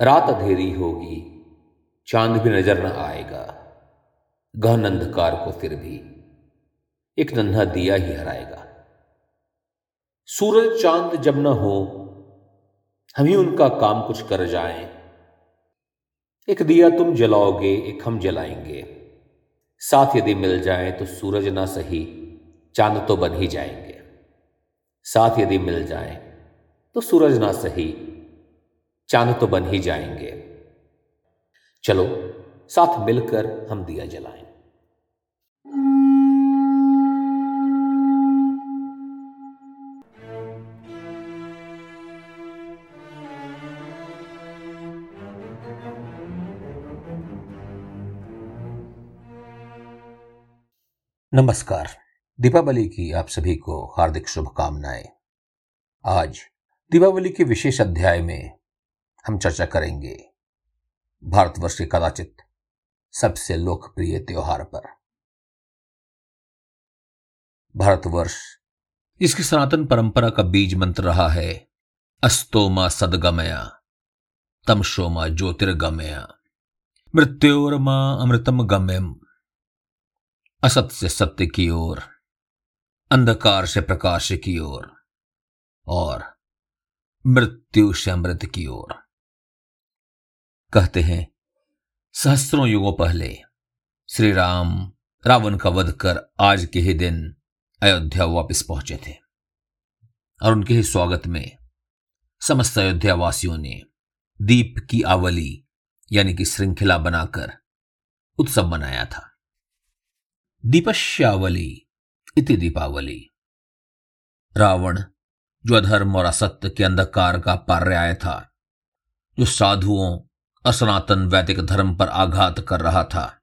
रात अंधेरी होगी, चाँद भी नज़र न आएगा। गहन अंधकार को फिर भी एक नन्हा दिया ही हराएगा। सूरज चाँद जब न हो, हम ही उनका काम कुछ कर जाएँ। एक दिया तुम जलाओगे, एक हम जलाएँगे। साथ यदि मिल जाए तो सूरज ना सही, चाँद तो बन ही जाएँगे। साथ यदि मिल जाए तो सूरज ना सही चाँद तो बन ही जाएँगे। चलो, साथ मिलकर हम दिया जलाएँ। नमस्कार। दीपावली की आप सभी को हार्दिक शुभकामनाएँ। आज दीपावली के विशेष अध्याय में हम चर्चा करेंगे। भारतवर्ष के कदाचित सबसे लोकप्रिय त्योहार पर। भारतवर्ष इसकी सनातन परंपरा का बीज मंत्र रहा है, अस्तोमा सदगमया तमशोमा ज्योतिर्गमया, मृत्योरमा अमृतम गम्यम असत से सत्य की ओर, अंधकार से प्रकाश की ओर और मृत्यु से अमृत की ओर। कहते हैं सहस्त्रों युगों पहले श्री राम रावण का वध कर आज के ही दिन अयोध्या वापस पहुँचे थे और उनके ही स्वागत में समस्त अयोध्या वासियों ने दीप की आवली यानी कि श्रृंखला बनाकर उत्सव मनाया था। दीपश्यावली इति दीपावली। रावण जो अधर्म और असत्य के अंधकार का पर्याय था, जो साधुओं असनातन वैदिक धर्म पर आघात कर रहा था।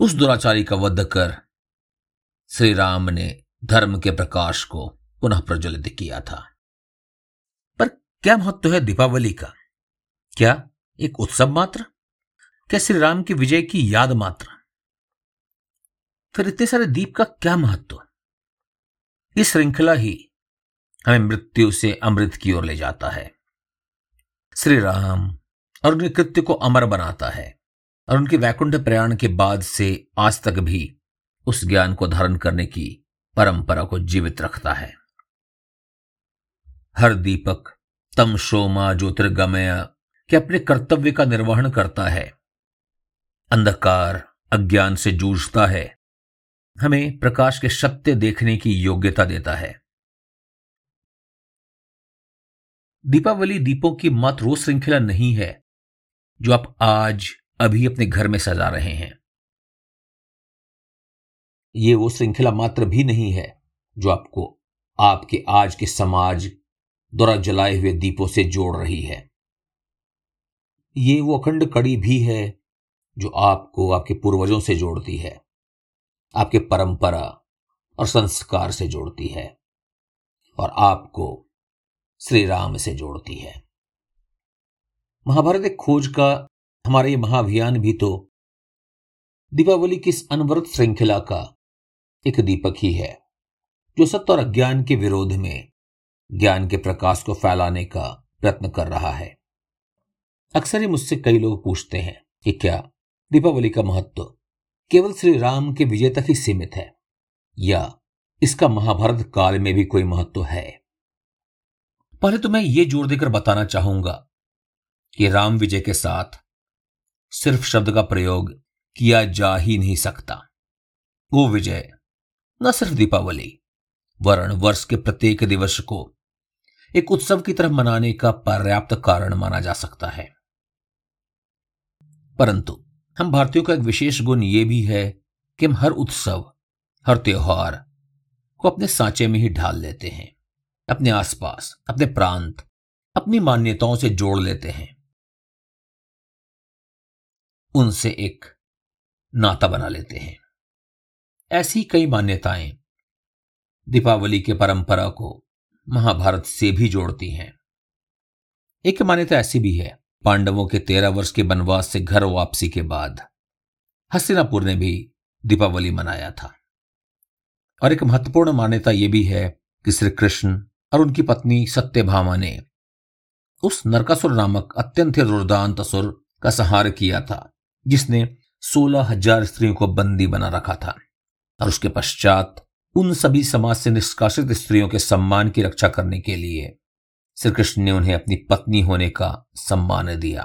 उस दुराचारी का वध कर श्री राम ने धर्म के प्रकाश को पुनः प्रज्वलित किया था। पर क्या महत्व है दीपावली का? क्या एक उत्सव मात्र? क्या श्री राम की विजय की याद मात्र? फिर इतने सारे दीप का क्या महत्व? ये श्रृंखला ही हमें मृत्यु से अमृत की ओर ले जाता है। श्री राम और उनके कृत्य को अमर बनाता है और उनके वैकुंठ प्रयाण के बाद से आज तक भी उस ज्ञान को धारण करने की परंपरा को जीवित रखता है। हर दीपक, तम शोमा, ज्योतिर्गमय, के अपने कर्तव्य का निर्वहन करता है। अंधकार, अज्ञान से जूझता है। हमें प्रकाश के सत्य देखने की योग्यता देता है। दीपावली दीपों की मात्र श्रृंखला नहीं है जो आप आज अभी अपने घर में सजा रहे हैं। ये वो श्रृंखला मात्र भी नहीं है जो आपको आपके आज के समाज द्वारा जलाए हुए दीपों से जोड़ रही है। ये वो अखंड कड़ी भी है जो आपको आपके पूर्वजों से जोड़ती है, आपके परंपरा और संस्कार से जोड़ती है और आपको श्री राम से जोड़ती है। महाभारत एक खोज का हमारा ये महाअभियान भी तो। दीपावली की इस अनवरत श्रृंखला का एक दीपक ही है, जो सत्य और अज्ञान के विरोध में, ज्ञान के प्रकाश को फैलाने का प्रयत्न कर रहा है। अक्सर ही मुझसे कई लोग पूछते हैं कि क्या दीपावली का महत्व केवल श्री राम के विजय तक ही सीमित है, या इसका महाभारत काल में भी कोई महत्व है? पहले तो मैं ये ज़ोर देकर बताना चाहूँगा कि राम विजय के साथ सिर्फ़ शब्द का प्रयोग किया जा ही नहीं सकता। वो विजय न सिर्फ़ दीपावली, वरण वर्ष के प्रत्येक दिवस को एक उत्सव की तरह मनाने का पर्याप्त कारण माना जा सकता है। परंतु हम भारतीयों का एक विशेष गुण यह भी है कि हम हर उत्सव, हर त्योहार को अपने सांचे में ही ढाल लेते हैं, अपने आसपास, अपने प्रांत, अपनी मान्यताओं से जोड़ लेते हैं। उनसे एक नाता बना लेते हैं। ऐसी कई मान्यताएँ दीपावली के परंपरा को महाभारत से भी जोड़ती हैं। एक मान्यता ऐसी भी है, पांडवों के तेरह वर्ष के वनवास से घर वापसी के बाद हस्तिनापुर ने भी दीपावली मनाया था। और एक महत्वपूर्ण मान्यता यह भी है कि श्री कृष्ण और उनकी पत्नी सत्यभामा ने उस नरकासुर नामक अत्यंत रुदांत असुर का संहार किया था। जिसने सोलह हज़ार स्त्रियों को बंदी बना रखा था और उसके पश्चात उन सभी समाज से निष्कासित स्त्रियों के सम्मान की रक्षा करने के लिए श्री कृष्ण ने उन्हें अपनी पत्नी होने का सम्मान दिया।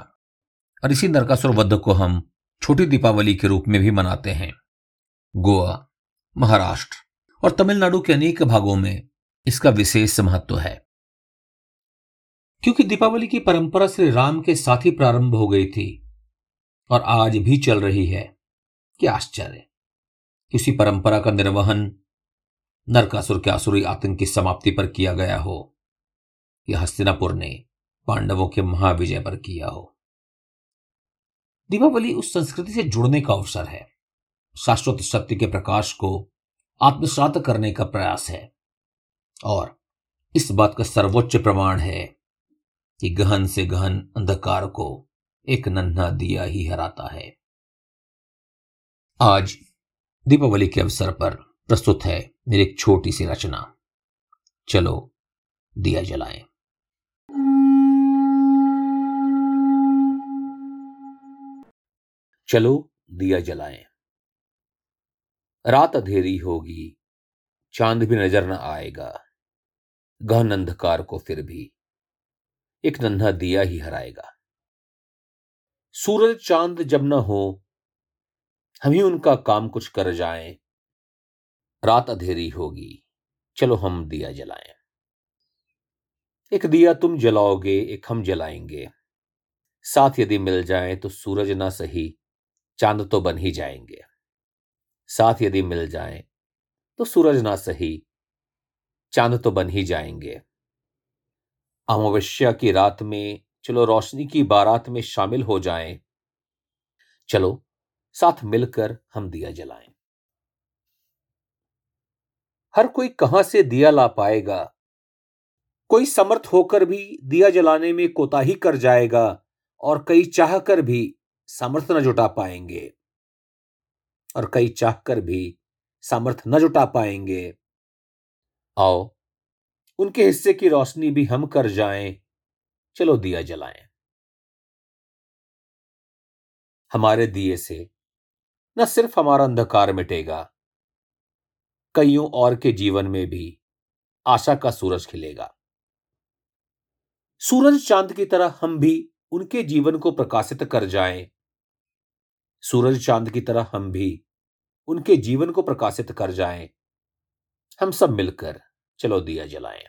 और इसी नरकासुर वध को हम छोटी दीपावली के रूप में भी मनाते हैं। गोवा, महाराष्ट्र और तमिलनाडु के अनेक भागों में इसका विशेष महत्व है। क्योंकि दीपावली की परंपरा श्री राम के साथ ही प्रारंभ हो गई थी और आज भी चल रही है। क्या आश्चर्य। किसी परंपरा का निर्वहन नरकासुर के आसुरी आतंक की समाप्ति पर किया गया हो। या हस्तिनापुर ने पांडवों के महाविजय पर किया हो। दीपावली उस संस्कृति से जुड़ने का अवसर है। शाश्वत सत्य के प्रकाश को आत्मसात करने का प्रयास है। और इस बात का सर्वोच्च प्रमाण है कि गहन से गहन अंधकार को एक नन्हा दिया ही हराता है। आज दीपावली के अवसर पर प्रस्तुत है मेरी एक छोटी सी रचना। चलो, दिया जलाएँ। चलो, दिया जलाएँ। रात अधेरी होगी, चाँद भी नज़र न आएगा, गहन अंधकार को फिर भी। एक नन्हा दिया ही हराएगा। सूरज चाँद जब न हो, हम ही उनका काम कुछ कर जाएँ। रात अधेरी होगी, चलो हम दिया जलाएँ। एक दिया तुम जलाओगे, एक हम जलाएँगे। साथ यदि मिल जाए तो सूरज ना सही, चाँद तो बन ही जाएँगे। साथ यदि मिल जाए तो सूरज ना सही, चाँद तो बन ही जाएँगे। अमावस्या की रात में चलो रोशनी की बारात में शामिल हो जाएँ। चलो, साथ मिलकर हम दिया जलाएँ। हर कोई कहाँ से दिया ला पाएगा? कोई समर्थ होकर भी दिया जलाने में कोताही कर जाएगा और कई चाहकर भी सामर्थ्य न जुटा पाएँगे। और कई चाहकर भी सामर्थ्य न जुटा पाएँगे। आओ, उनके हिस्से की रोशनी भी हम कर जाएँ। चलो दिया जलाएँ। हमारे दिए से न सिर्फ़ हमारा अंधकार मिटेगा, कईयों और के जीवन में भी आशा का सूरज खिलेगा। सूरज चाँद की तरह हम भी उनके जीवन को प्रकाशित कर जाएँ। सूरज चाँद की तरह हम भी उनके जीवन को प्रकाशित कर जाएँ। हम सब मिलकर चलो दिया जलाएँ।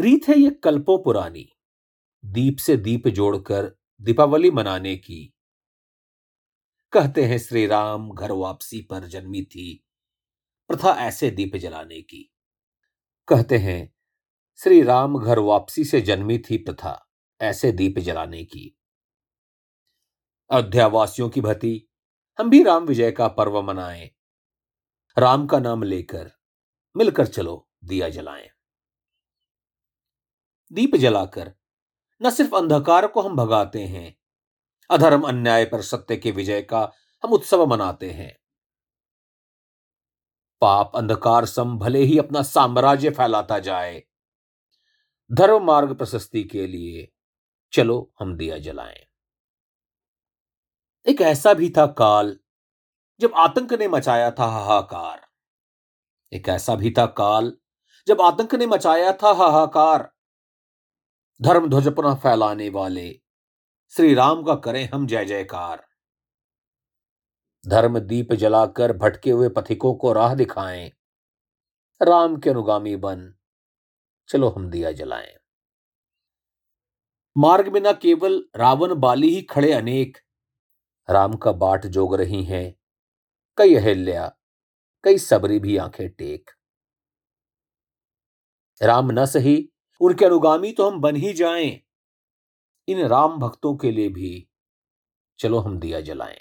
रीत है ये कल्पों पुरानी। दीप से दीप जोड़कर दीपावली मनाने की। कहते हैं श्री राम घर वापसी पर जन्मी थी, प्रथा ऐसे दीप जलाने की। कहते हैं श्री राम घर वापसी से जन्मी थी प्रथा ऐसे दीप जलाने की। अयोध्यावासियों की भती, हम भी राम विजय का पर्व मनाएँ। राम का नाम लेकर मिलकर चलो दिया जलाएँ। दीप जलाकर, न सिर्फ़ अंधकार को हम भगाते हैं, अधर्म अन्याय पर सत्य के विजय का हम उत्सव मनाते हैं। पाप अंधकार सम भले ही अपना साम्राज्य फैलाता जाए, धर्म मार्ग प्रशस्ति के लिए चलो हम दिया जलाएँ। एक ऐसा भी था काल, जब आतंक ने मचाया था हाहाकार। एक ऐसा भी था काल, जब आतंक ने मचाया था हाहाकार। धर्म ध्वज पुनः फैलाने वाले। श्री राम का करें हम जय जयकार। धर्म दीप जलाकर भटके हुए पथिकों को राह दिखाएँ। राम के अनुगामी बन। चलो हम दिया जलाएँ। मार्ग में न केवल रावण बाली ही खड़े अनेक। राम का बाट जोग रही हैं। कई अहिल्या, कई सबरी भी आँखें टेक। राम न सही उनके अनुगामी तो हम बन ही जाएँ। इन राम भक्तों के लिए भी चलो हम दिया जलाएँ।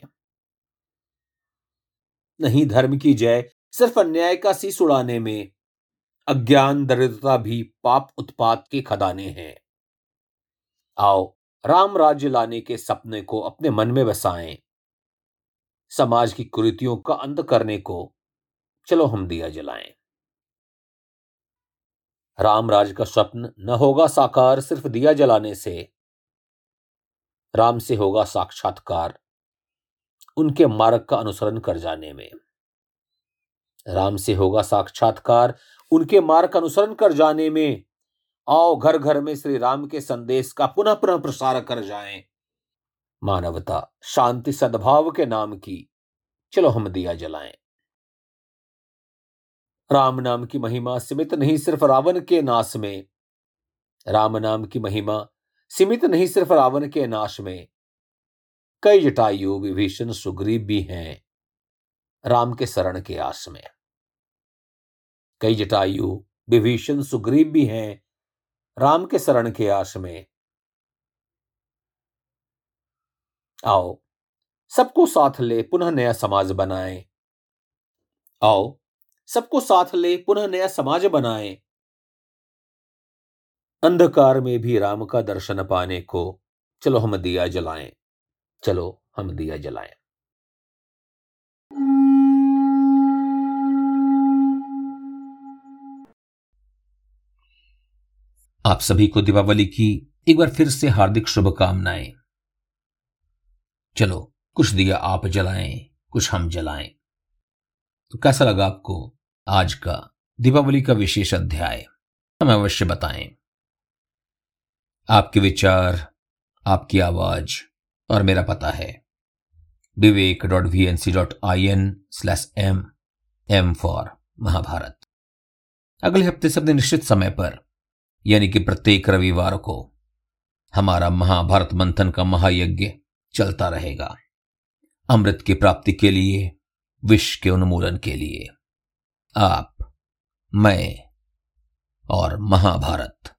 नहीं धर्म की जय, सिर्फ़ अन्याय का सी उड़ाने में, अज्ञान दरिद्रता भी पाप उत्पाद के खदाने हैं। आओ, राम राज्य लाने के सपने को अपने मन में बसाएँ। समाज की कुरीतियों का अंत करने को चलो हम दिया जलाएँ। रामराज का स्वप्न न होगा साकार, सिर्फ़ दिया जलाने से। राम से होगा साक्षात्कार, उनके मार्ग का अनुसरण कर जाने में। राम से होगा साक्षात्कार, उनके मार्ग का अनुसरण कर जाने में। आओ घर घर में श्री राम के संदेश का पुनः पुनः प्रसार कर जाएँ। मानवता शांति सद्भाव के नाम की, चलो हम दिया जलाएँ। राम नाम की महिमा सीमित नहीं सिर्फ़ रावण के नाश में। राम नाम की महिमा सीमित नहीं सिर्फ़ रावण के नाश में। कई जटायु विभीषण सुग्रीव भी हैं राम के शरण के आस में। कई जटायु विभीषण सुग्रीव भी हैं राम के शरण के आस में। आओ, सबको साथ ले पुनः नया समाज बनाए। आओ सबको साथ ले, पुनः नया समाज बनाए। अंधकार में भी राम का दर्शन पाने को, चलो हम दिया जलाएँ। चलो हम दिया जलाएँ। आप सभी को दीपावली की एक बार फिर से हार्दिक शुभकामनाएँ। चलो, कुछ दिया आप जलाएँ, कुछ हम जलाएँ। तो कैसा लगा आपको आज का दीपावली का विशेष अध्याय। हमें अवश्य बताएँ। आपके विचार, आपकी आवाज़ और मेरा पता है। Vivek dot V N C dot I N slash M M for Mahabharat. अगले हफ़्ते से अपने निश्चित समय पर, यानी कि प्रत्येक रविवार को, हमारा महाभारत मंथन का महायज्ञ चलता रहेगा। अमृत की प्राप्ति के लिए, विष के उन्मूलन के लिए। आप मैं और महाभारत।